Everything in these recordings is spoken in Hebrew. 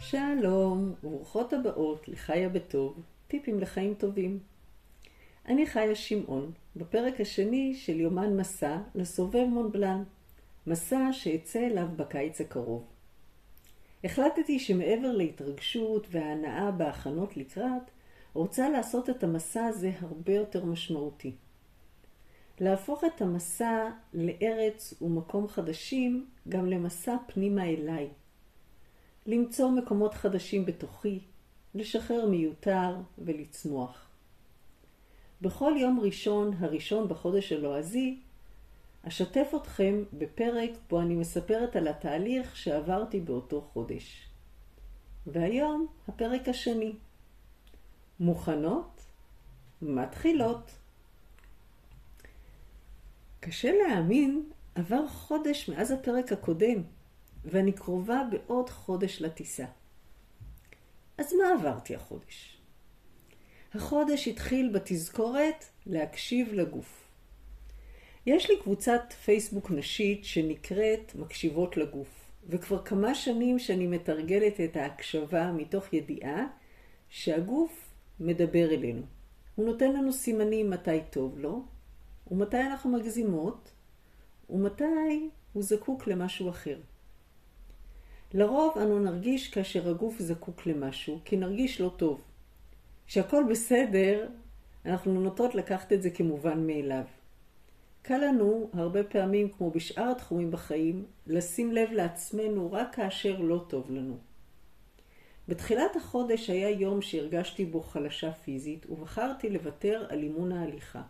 שלום, וברוכות הבאות לחיה בטוב, טיפים לחיים טובים. אני חיה שמעון, בפרק השני של יומן מסע לסובב מונבלן, מסע שאצא אליו בקיץ הקרוב. החלטתי שמעבר להתרגשות וההנאה בהכנות לקראת, רוצה לעשות את המסע הזה הרבה יותר משמעותי. להפוך את המסע לארץ ומקום חדשים גם למסע פנימה אליי. למצוא מקומות חדשים בתוכי, לשחרר מיותר ולצמוח. בכל יום ראשון, הראשון בחודש הלועזי, אשתף אתכם בפרק בו אני מספרת על התהליך שעברתי באותו חודש. והיום הפרק השני. מוכנות? מתחילות. קשה להאמין, עבר חודש מאז הפרק הקודם. ואני קרובה בעוד חודש לטיסה. אז מה עברתי החודש? החודש התחיל בתזכורת להקשיב לגוף. יש לי קבוצת פייסבוק נשית שנקראת מקשיבות לגוף, וכבר כמה שנים שאני מתרגלת את ההקשבה מתוך ידיעה שהגוף מדבר אלינו. הוא נותן לנו סימנים מתי טוב לו, ומתי אנחנו מגזימות, ומתי הוא זקוק למשהו אחר. לרוב אנו נרגיש כאשר הגוף זקוק למשהו, כי נרגיש לא טוב. כשהכול בסדר, אנחנו נוטות לקחת את זה כמובן מאליו. קל לנו, הרבה פעמים כמו בשאר התחומים בחיים, לשים לב לעצמנו רק כאשר לא טוב לנו. בתחילת החודש היה יום שהרגשתי בו חלשה פיזית, ובחרתי לוותר על אימון ההליכה.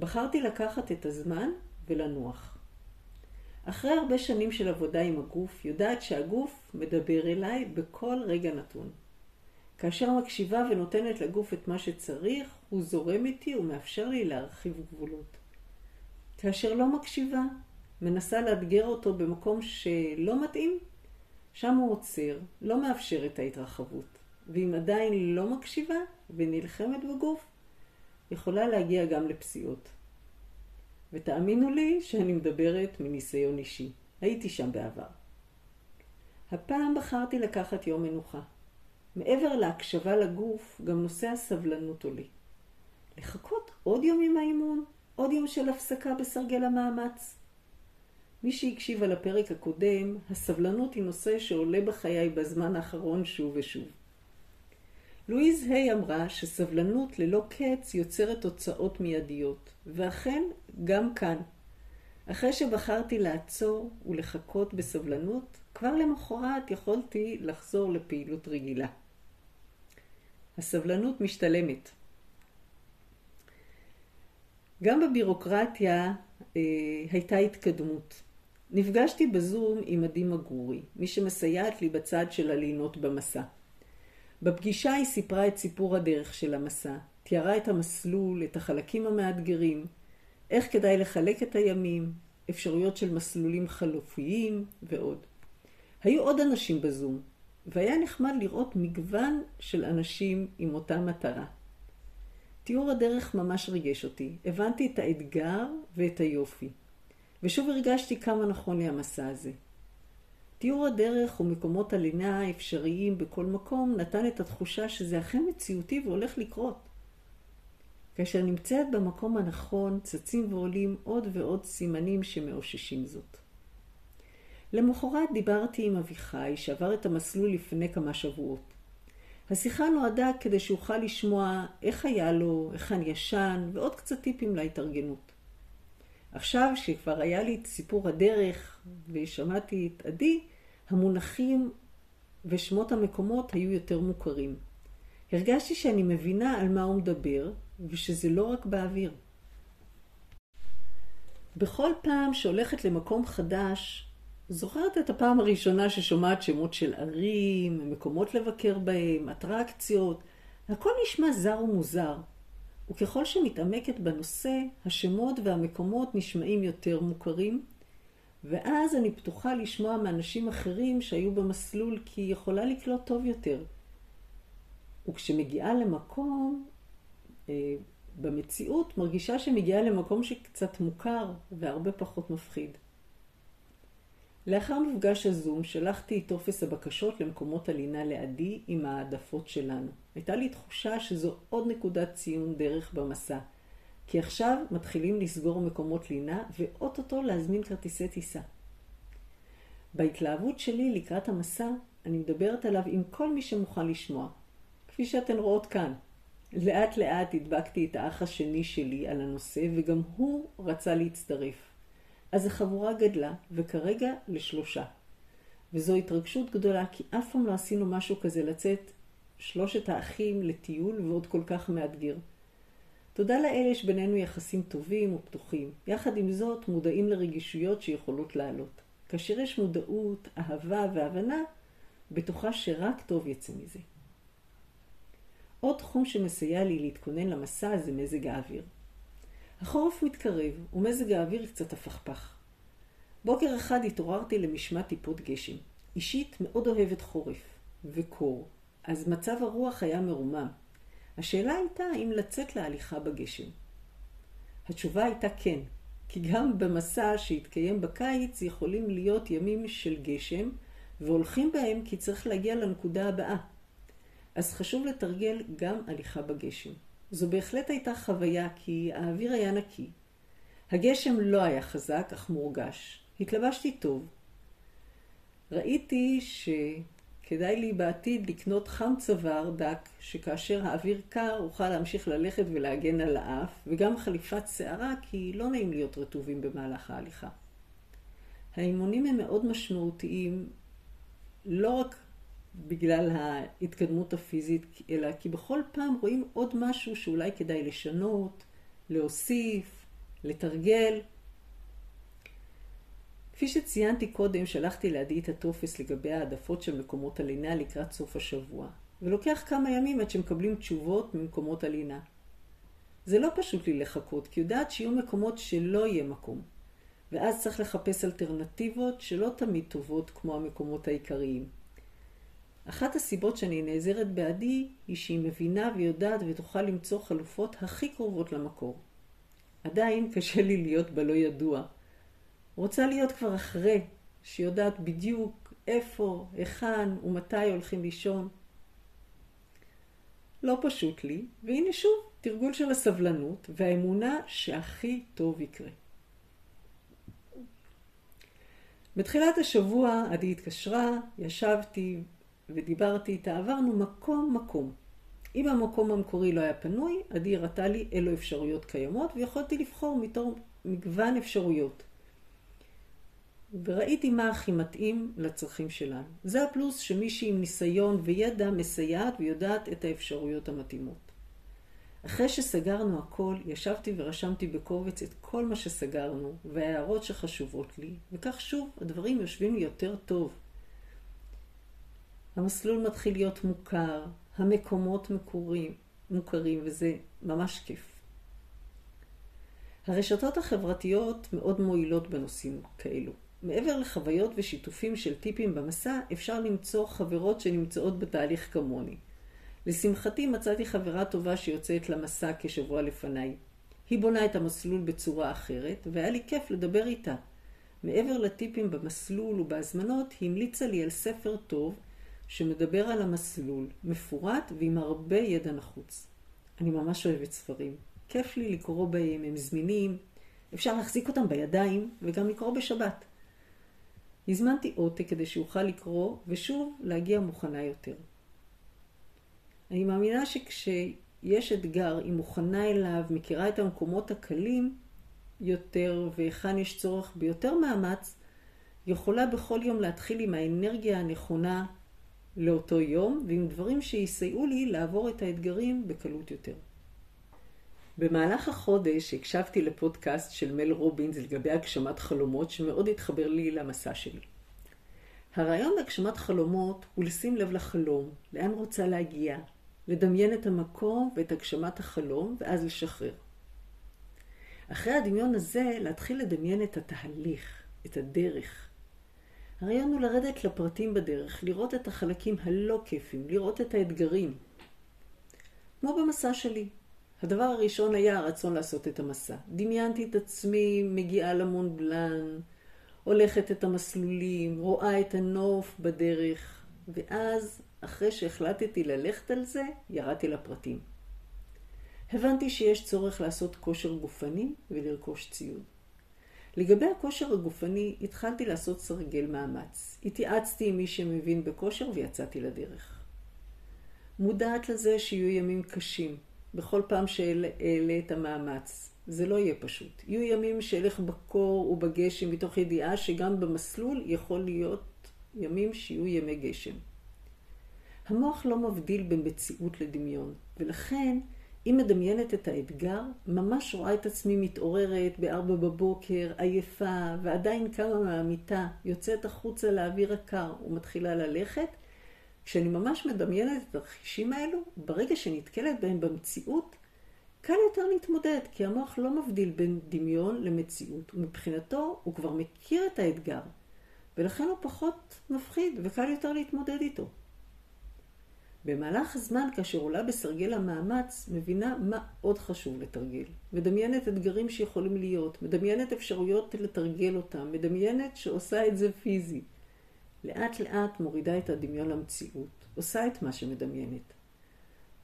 בחרתי לקחת את הזמן ולנוח. אחרי הרבה שנים של עבודה עם הגוף, יודעת שהגוף מדבר אליי בכל רגע נתון. כאשר מקשיבה ונותנת לגוף את מה שצריך, הוא זורם איתי ומאפשר לי להרחיב גבולות. כאשר לא מקשיבה, מנסה לאתגר אותו במקום שלא מתאים, שם הוא עוצר, לא מאפשר את ההתרחבות. ואם עדיין לא מקשיבה ונלחמת בגוף, יכולה להגיע גם לפסיעות. ותאמינו לי שאני מדברת מניסיון אישי. הייתי שם בעבר. הפעם בחרתי לקחת יום מנוחה. מעבר להקשבה לגוף, גם נושא הסבלנות עולה. לחכות עוד יום עם האימון? עוד יום של הפסקה בסרגל המאמץ? מי שהקשיב על הפרק הקודם, הסבלנות היא נושא שעולה בחיי בזמן האחרון שוב ושוב. לואיז היי אמרה שסבלנות ללא קץ יוצרת תוצאות מיידיות, ואכן, גם כאן. אחרי שבחרתי לעצור ולחכות בסבלנות, כבר למחרת יכולתי לחזור לפעילות רגילה. הסבלנות משתלמת. גם בבירוקרטיה אה, הייתה התקדמות. נפגשתי בזום עם עדי מגורי, מי שמסייעת לי בצד של הלינות במסע. בפגישה היא סיפרה את סיפור הדרך של המסע, תיארה את המסלול, את החלקים המאתגרים, איך כדאי לחלק את הימים, אפשרויות של מסלולים חלופיים ועוד. היו עוד אנשים בזום, והיה נחמד לראות מגוון של אנשים עם אותה מטרה. תיאור הדרך ממש ריגש אותי. הבנתי את האתגר ואת היופי. ושוב הרגשתי כמה נכון לי המסע הזה. תיאור הדרך ומקומות הלינה האפשריים בכל מקום נתן את התחושה שזה אכן מציאותי והולך לקרות. כאשר נמצאת במקום הנכון, צצים ועולים עוד ועוד סימנים שמאוששים זאת. למחרת דיברתי עם אביחי, שעבר את המסלול לפני כמה שבועות. השיחה נועדה כדי שאוכל לשמוע איך היה לו, היכן ישן, ועוד קצת טיפים להתארגנות. עכשיו, שכבר היה לי את סיפור הדרך ושמעתי את עדי, המונחים ושמות המקומות היו יותר מוכרים. הרגשתי שאני מבינה על מה הוא מדבר, ושזה לא רק באוויר. בכל פעם שהולכת למקום חדש, זוכרת את הפעם הראשונה ששומעת שמות של ערים, מקומות לבקר בהם, אטרקציות, הכל נשמע זר ומוזר. וככל שמתעמקת בנושא, השמות והמקומות נשמעים יותר מוכרים, ואז אני פתוחה לשמוע מאנשים אחרים שהיו במסלול כי היא יכולה לקלוט טוב יותר. וכשמגיעה למקום, אה, במציאות מרגישה שמגיעה למקום שקצת מוכר והרבה פחות מפחיד. לאחר מפגש הזום שלחתי את טופס הבקשות למקומות הלינה לעדי עם העדפות שלנו. הייתה לי תחושה שזו עוד נקודת ציון דרך במסע, כי עכשיו מתחילים לסגור מקומות לינה ואו-טו-טו להזמין כרטיסי טיסה. בהתלהבות שלי לקראת המסע, אני מדברת עליו עם כל מי שמוכן לשמוע, כפי שאתן רואות כאן. לאט לאט הדבקתי את האח השני שלי על הנושא, וגם הוא רצה להצטרף. אז החבורה גדלה, וכרגע לשלושה. וזו התרגשות גדולה, כי אף פעם לא עשינו משהו כזה לצאת שלושת האחים לטיול ועוד כל כך מאתגר. תודה לאל יש בינינו יחסים טובים ופתוחים. יחד עם זאת, מודעים לרגישויות שיכולות לעלות. כאשר יש מודעות, אהבה והבנה, בטוחה שרק טוב יצא מזה. עוד תחום שמסייע לי להתכונן למסע זה מזג האוויר. החורף מתקרב, ומזג האוויר קצת הפכפך. בוקר אחד התעוררתי למשמע טיפות גשם. אישית מאוד אוהבת חורף וקור, אז מצב הרוח היה מרומם. השאלה הייתה אם לצאת להליכה בגשם. התשובה הייתה כן, כי גם במסע שהתקיים בקיץ יכולים להיות ימים של גשם, והולכים בהם כי צריך להגיע לנקודה הבאה. אז חשוב לתרגל גם הליכה בגשם. זו בהחלט הייתה חוויה כי האוויר היה נקי. הגשם לא היה חזק אך מורגש. התלבשתי טוב. ראיתי שכדאי לי בעתיד לקנות חם צוואר דק, שכאשר האוויר קר אוכל להמשיך ללכת ולהגן על האף, וגם חליפת שערה כי לא נעים להיות רטובים במהלך ההליכה. האימונים הם מאוד משמעותיים, לא רק בגלל ההתקדמות הפיזית, אלא כי בכל פעם רואים עוד משהו שאולי כדאי לשנות, להוסיף, לתרגל. כפי שציינתי קודם, שלחתי לידי את הטופס לגבי העדפות של מקומות הלינה לקראת סוף השבוע, ולוקח כמה ימים עד שמקבלים תשובות ממקומות הלינה. זה לא פשוט לי לחכות, כי יודעת שיהיו מקומות שלא יהיה מקום, ואז צריך לחפש אלטרנטיבות שלא תמיד טובות כמו המקומות העיקריים. אחת הסיבות שאני נעזרת בעדי היא שהיא מבינה ויודעת ותוכל למצוא חלופות הכי קרובות למקור. עדיין קשה לי להיות בלא ידוע. רוצה להיות כבר אחרי, שיודעת בדיוק איפה, היכן ומתי הולכים לישון. לא פשוט לי, והנה שוב, תרגול של הסבלנות והאמונה שהכי טוב יקרה. בתחילת השבוע עדי התקשרה, ישבתי ודיברתי איתה, עברנו מקום-מקום. אם המקום המקורי לא היה פנוי, עדי הראתה לי אילו אפשרויות קיימות, ויכולתי לבחור מתור מגוון אפשרויות. וראיתי מה הכי מתאים לצרכים שלנו. זה הפלוס שמישהי עם ניסיון וידע מסייעת ויודעת את האפשרויות המתאימות. אחרי שסגרנו הכל, ישבתי ורשמתי בקובץ את כל מה שסגרנו, וההערות שחשובות לי, וכך שוב הדברים יושבים לי יותר טוב. המסלול מתחיל להיות מוכר, המקומות מקורים, מוכרים, וזה ממש כיף. הרשתות החברתיות מאוד מועילות בנושאים כאלו. מעבר לחוויות ושיתופים של טיפים במסע, אפשר למצוא חברות שנמצאות בתהליך כמוני. לשמחתי מצאתי חברה טובה שיוצאת למסע כשבוע לפניי. היא בונה את המסלול בצורה אחרת, והיה לי כיף לדבר איתה. מעבר לטיפים במסלול ובהזמנות, היא המליצה לי על ספר טוב שמדבר על המסלול, מפורט ועם הרבה ידע נחוץ. אני ממש אוהבת ספרים. כיף לי לקרוא בהם, הם זמינים, אפשר להחזיק אותם בידיים וגם לקרוא בשבת. הזמנתי עותק כדי שאוכל לקרוא ושוב להגיע מוכנה יותר. אני מאמינה שכשיש אתגר, היא מוכנה אליו, מכירה את המקומות הקלים יותר והיכן יש צורך ביותר מאמץ, יכולה בכל יום להתחיל עם האנרגיה הנכונה לאותו יום, ועם דברים שיסייעו לי לעבור את האתגרים בקלות יותר. במהלך החודש הקשבתי לפודקאסט של מל רובינס לגבי הגשמת חלומות, שמאוד התחבר לי למסע שלי. הרעיון בהגשמת חלומות הוא לשים לב לחלום, לאן רוצה להגיע, לדמיין את המקום ואת הגשמת החלום, ואז לשחרר. אחרי הדמיון הזה, להתחיל לדמיין את התהליך, את הדרך, הרעיון הוא לרדת לפרטים בדרך, לראות את החלקים הלא כיפים, לראות את האתגרים. כמו במסע שלי. הדבר הראשון היה הרצון לעשות את המסע. דמיינתי את עצמי מגיעה למון בלן, הולכת את המסלולים, רואה את הנוף בדרך, ואז, אחרי שהחלטתי ללכת על זה, ירדתי לפרטים. הבנתי שיש צורך לעשות כושר גופני ולרכוש ציוד. לגבי הכושר הגופני, התחלתי לעשות סרגל מאמץ. התייעצתי עם מי שמבין בכושר ויצאתי לדרך. מודעת לזה שיהיו ימים קשים, בכל פעם שאעלה את המאמץ. זה לא יהיה פשוט. יהיו ימים שאלך בקור ובגשם מתוך ידיעה שגם במסלול יכול להיות ימים שיהיו ימי גשם. המוח לא מבדיל בין מציאות לדמיון, ולכן אם מדמיינת את האתגר, ממש רואה את עצמי מתעוררת בארבע בבוקר, עייפה, ועדיין קמה מהמיטה, יוצאת החוצה לאוויר הקר ומתחילה ללכת. כשאני ממש מדמיינת את התרחישים האלו, ברגע שנתקלת בהם במציאות, קל יותר להתמודד, כי המוח לא מבדיל בין דמיון למציאות, ומבחינתו הוא כבר מכיר את האתגר, ולכן הוא פחות מפחיד וקל יותר להתמודד איתו. במהלך הזמן, כאשר עולה בסרגל המאמץ, מבינה מה עוד חשוב לתרגל. מדמיינת אתגרים שיכולים להיות, מדמיינת אפשרויות לתרגל אותם, מדמיינת שעושה את זה פיזי. לאט לאט מורידה את הדמיון למציאות, עושה את מה שמדמיינת.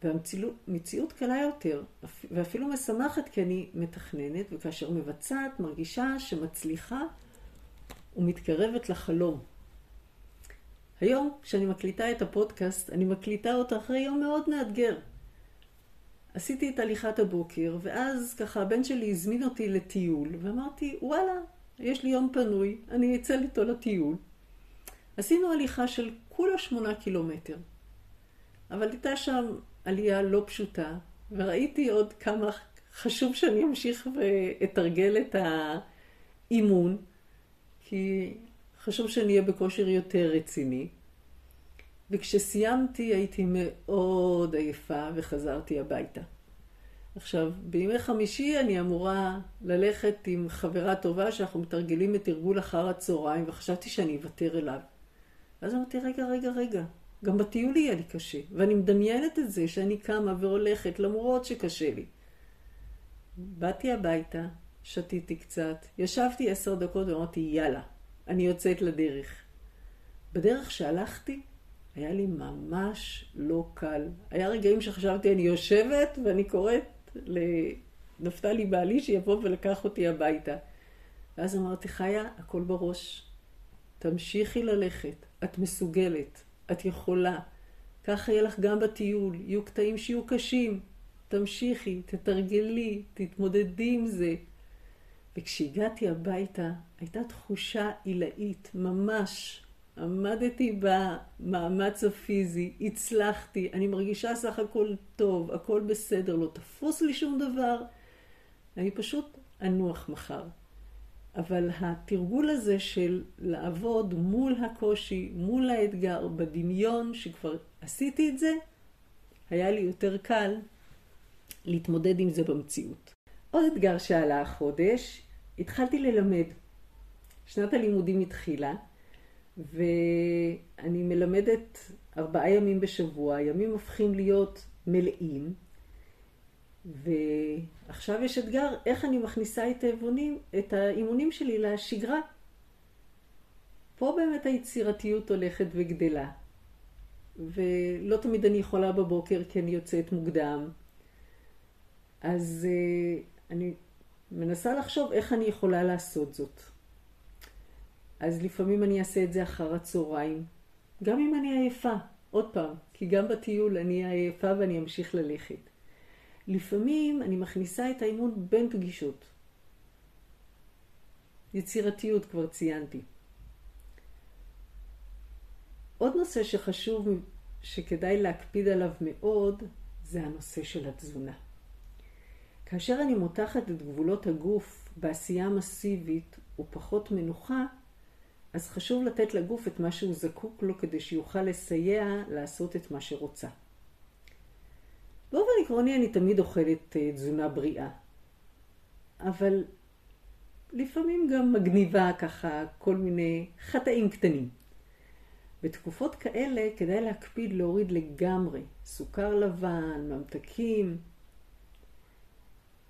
והמציאות קלה יותר, ואפילו משמחת כי אני מתכננת, וכאשר מבצעת מרגישה שמצליחה ומתקרבת לחלום. היום, כשאני מקליטה את הפודקאסט, אני מקליטה אותו אחרי יום מאוד מאתגר. עשיתי את הליכת הבוקר, ואז ככה הבן שלי הזמין אותי לטיול, ואמרתי, וואלה, יש לי יום פנוי, אני אצא איתו לטיול. עשינו הליכה של כולה שמונה קילומטר. אבל הייתה שם עלייה לא פשוטה, וראיתי עוד כמה חשוב שאני אמשיך ואתרגל את האימון, כי חשוב שאני אהיה בכושר יותר רציני. וכשסיימתי הייתי מאוד עייפה וחזרתי הביתה. עכשיו, בימי חמישי אני אמורה ללכת עם חברה טובה שאנחנו מתרגלים את ארגול אחר הצהריים, וחשבתי שאני אוותר אליו. ואז אמרתי, רגע, רגע, רגע, גם בטיול יהיה לי קשה, ואני מדמיינת את זה שאני קמה והולכת למרות שקשה לי. באתי הביתה, שתיתי קצת, ישבתי עשר דקות ואמרתי, יאללה, אני יוצאת לדרך. בדרך שהלכתי, היה לי ממש לא קל. היה רגעים שחשבתי, אני יושבת ואני קוראת לנפתלי בעלי שיבוא ולקח אותי הביתה. ואז אמרתי, חיה, הכל בראש. תמשיכי ללכת, את מסוגלת, את יכולה. ככה יהיה לך גם בטיול, יהיו קטעים שיהיו קשים. תמשיכי, תתרגלי, תתמודדי עם זה. וכשהגעתי הביתה, הייתה תחושה עילאית, ממש. עמדתי במאמץ הפיזי, הצלחתי, אני מרגישה סך הכל טוב, הכל בסדר, לא תפוס לי שום דבר, אני פשוט אנוח מחר. אבל התרגול הזה של לעבוד מול הקושי, מול האתגר, בדמיון, שכבר עשיתי את זה, היה לי יותר קל להתמודד עם זה במציאות. עוד אתגר שעלה החודש, התחלתי ללמד. שנת הלימודים התחילה, ואני מלמדת ארבעה ימים בשבוע, הימים הופכים להיות מלאים, ועכשיו יש אתגר איך אני מכניסה את האימונים, את האימונים שלי לשגרה. פה באמת היצירתיות הולכת וגדלה. ולא תמיד אני יכולה בבוקר כי אני יוצאת מוקדם. אז uh, אני מנסה לחשוב איך אני יכולה לעשות זאת. אז לפעמים אני אעשה את זה אחר הצהריים, גם אם אני עייפה, עוד פעם, כי גם בטיול אני עייפה ואני אמשיך ללכת. לפעמים אני מכניסה את האימון בין פגישות. יצירתיות כבר ציינתי. עוד נושא שחשוב, שכדאי להקפיד עליו מאוד, זה הנושא של התזונה. כאשר אני מותחת את גבולות הגוף בעשייה מסיבית ופחות מנוחה, אז חשוב לתת לגוף את מה שהוא זקוק לו כדי שיוכל לסייע לעשות את מה שרוצה. באופן עקרוני אני תמיד אוכלת אה, תזונה בריאה, אבל לפעמים גם מגניבה ככה כל מיני חטאים קטנים. בתקופות כאלה כדאי להקפיד להוריד לגמרי סוכר לבן, ממתקים.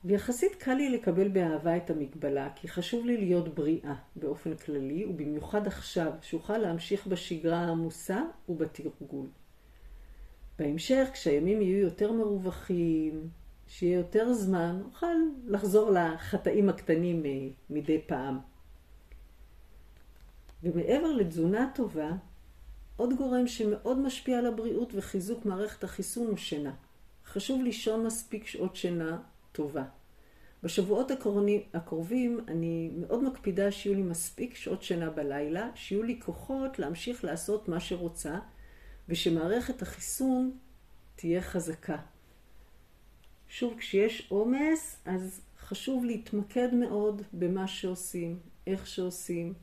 ויחסית קל לי לקבל באהבה את המגבלה, כי חשוב לי להיות בריאה באופן כללי, ובמיוחד עכשיו, שאוכל להמשיך בשגרה העמוסה ובתרגול. בהמשך, כשהימים יהיו יותר מרווחים, שיהיה יותר זמן, אוכל לחזור לחטאים הקטנים מדי פעם. ומעבר לתזונה טובה, עוד גורם שמאוד משפיע על הבריאות וחיזוק מערכת החיסון הוא שינה. חשוב לישון מספיק שעות שינה טובה. בשבועות הקרובים אני מאוד מקפידה שיהיו לי מספיק שעות שינה בלילה, שיהיו לי כוחות להמשיך לעשות מה שרוצה, ושמערכת החיסון תהיה חזקה. שוב, כשיש עומס, אז חשוב להתמקד מאוד במה שעושים, איך שעושים,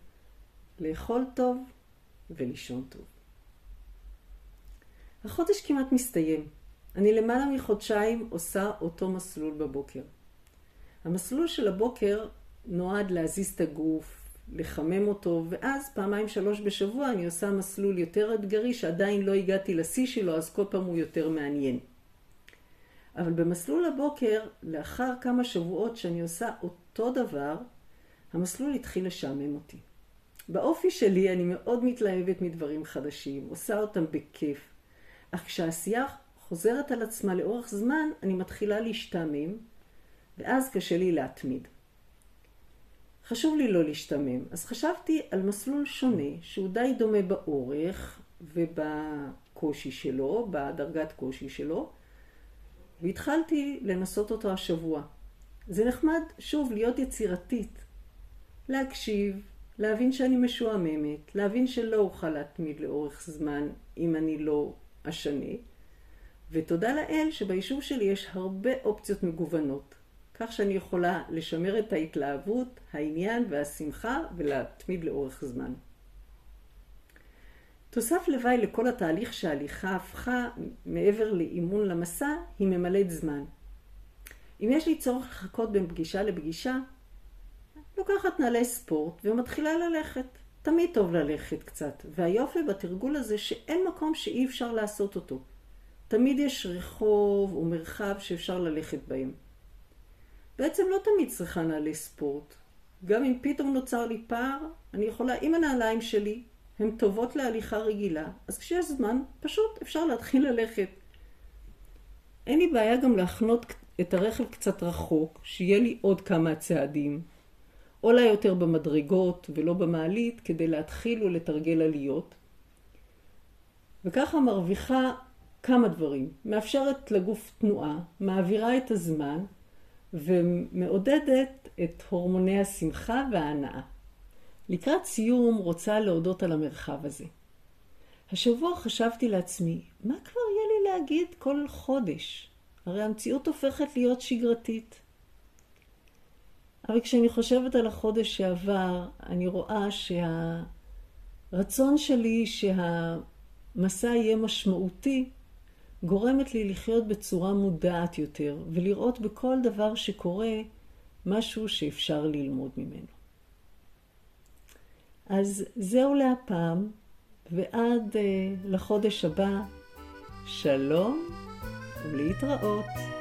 לאכול טוב ולישון טוב. החודש כמעט מסתיים. אני למעלה מחודשיים עושה אותו מסלול בבוקר. המסלול של הבוקר נועד להזיז את הגוף, לחמם אותו, ואז פעמיים שלוש בשבוע אני עושה מסלול יותר אתגרי שעדיין לא הגעתי לשיא שלו, אז כל פעם הוא יותר מעניין. אבל במסלול הבוקר, לאחר כמה שבועות שאני עושה אותו דבר, המסלול התחיל לשעמם אותי. באופי שלי אני מאוד מתלהבת מדברים חדשים, עושה אותם בכיף, אך כשהעשייה חוזרת על עצמה לאורך זמן, אני מתחילה להשתעמם, ואז קשה לי להתמיד. חשוב לי לא להשתעמם, אז חשבתי על מסלול שונה, שהוא די דומה באורך ובקושי שלו, בדרגת קושי שלו, והתחלתי לנסות אותו השבוע. זה נחמד, שוב, להיות יצירתית. להקשיב, להבין שאני משועממת, להבין שלא אוכל להתמיד לאורך זמן אם אני לא אשנה, ותודה לאל שביישוב שלי יש הרבה אופציות מגוונות, כך שאני יכולה לשמר את ההתלהבות, העניין והשמחה ולהתמיד לאורך זמן. תוסף לוואי לכל התהליך שההליכה הפכה מעבר לאימון למסע, היא ממלאת זמן. אם יש לי צורך לחכות בין פגישה לפגישה, לוקחת נעלי ספורט ומתחילה ללכת. תמיד טוב ללכת קצת, והיופי בתרגול הזה שאין מקום שאי אפשר לעשות אותו. תמיד יש רחוב ומרחב שאפשר ללכת בהם. בעצם לא תמיד צריכה נעלי ספורט. גם אם פתאום נוצר לי פער, אני יכולה עם הנעליים שלי הן טובות להליכה רגילה, אז כשיש זמן, פשוט אפשר להתחיל ללכת. אין לי בעיה גם להחנות את הרכב קצת רחוק, שיהיה לי עוד כמה צעדים. עולה יותר במדרגות ולא במעלית כדי להתחיל ולתרגל עליות. וככה מרוויחה כמה דברים. מאפשרת לגוף תנועה, מעבירה את הזמן ומעודדת את הורמוני השמחה וההנאה. לקראת סיום רוצה להודות על המרחב הזה. השבוע חשבתי לעצמי, מה כבר יהיה לי להגיד כל חודש? הרי המציאות הופכת להיות שגרתית. אבל כשאני חושבת על החודש שעבר, אני רואה שהרצון שלי שהמסע יהיה משמעותי, גורמת לי לחיות בצורה מודעת יותר, ולראות בכל דבר שקורה משהו שאפשר ללמוד ממנו. אז זהו להפעם, ועד uh, לחודש הבא, שלום ולהתראות.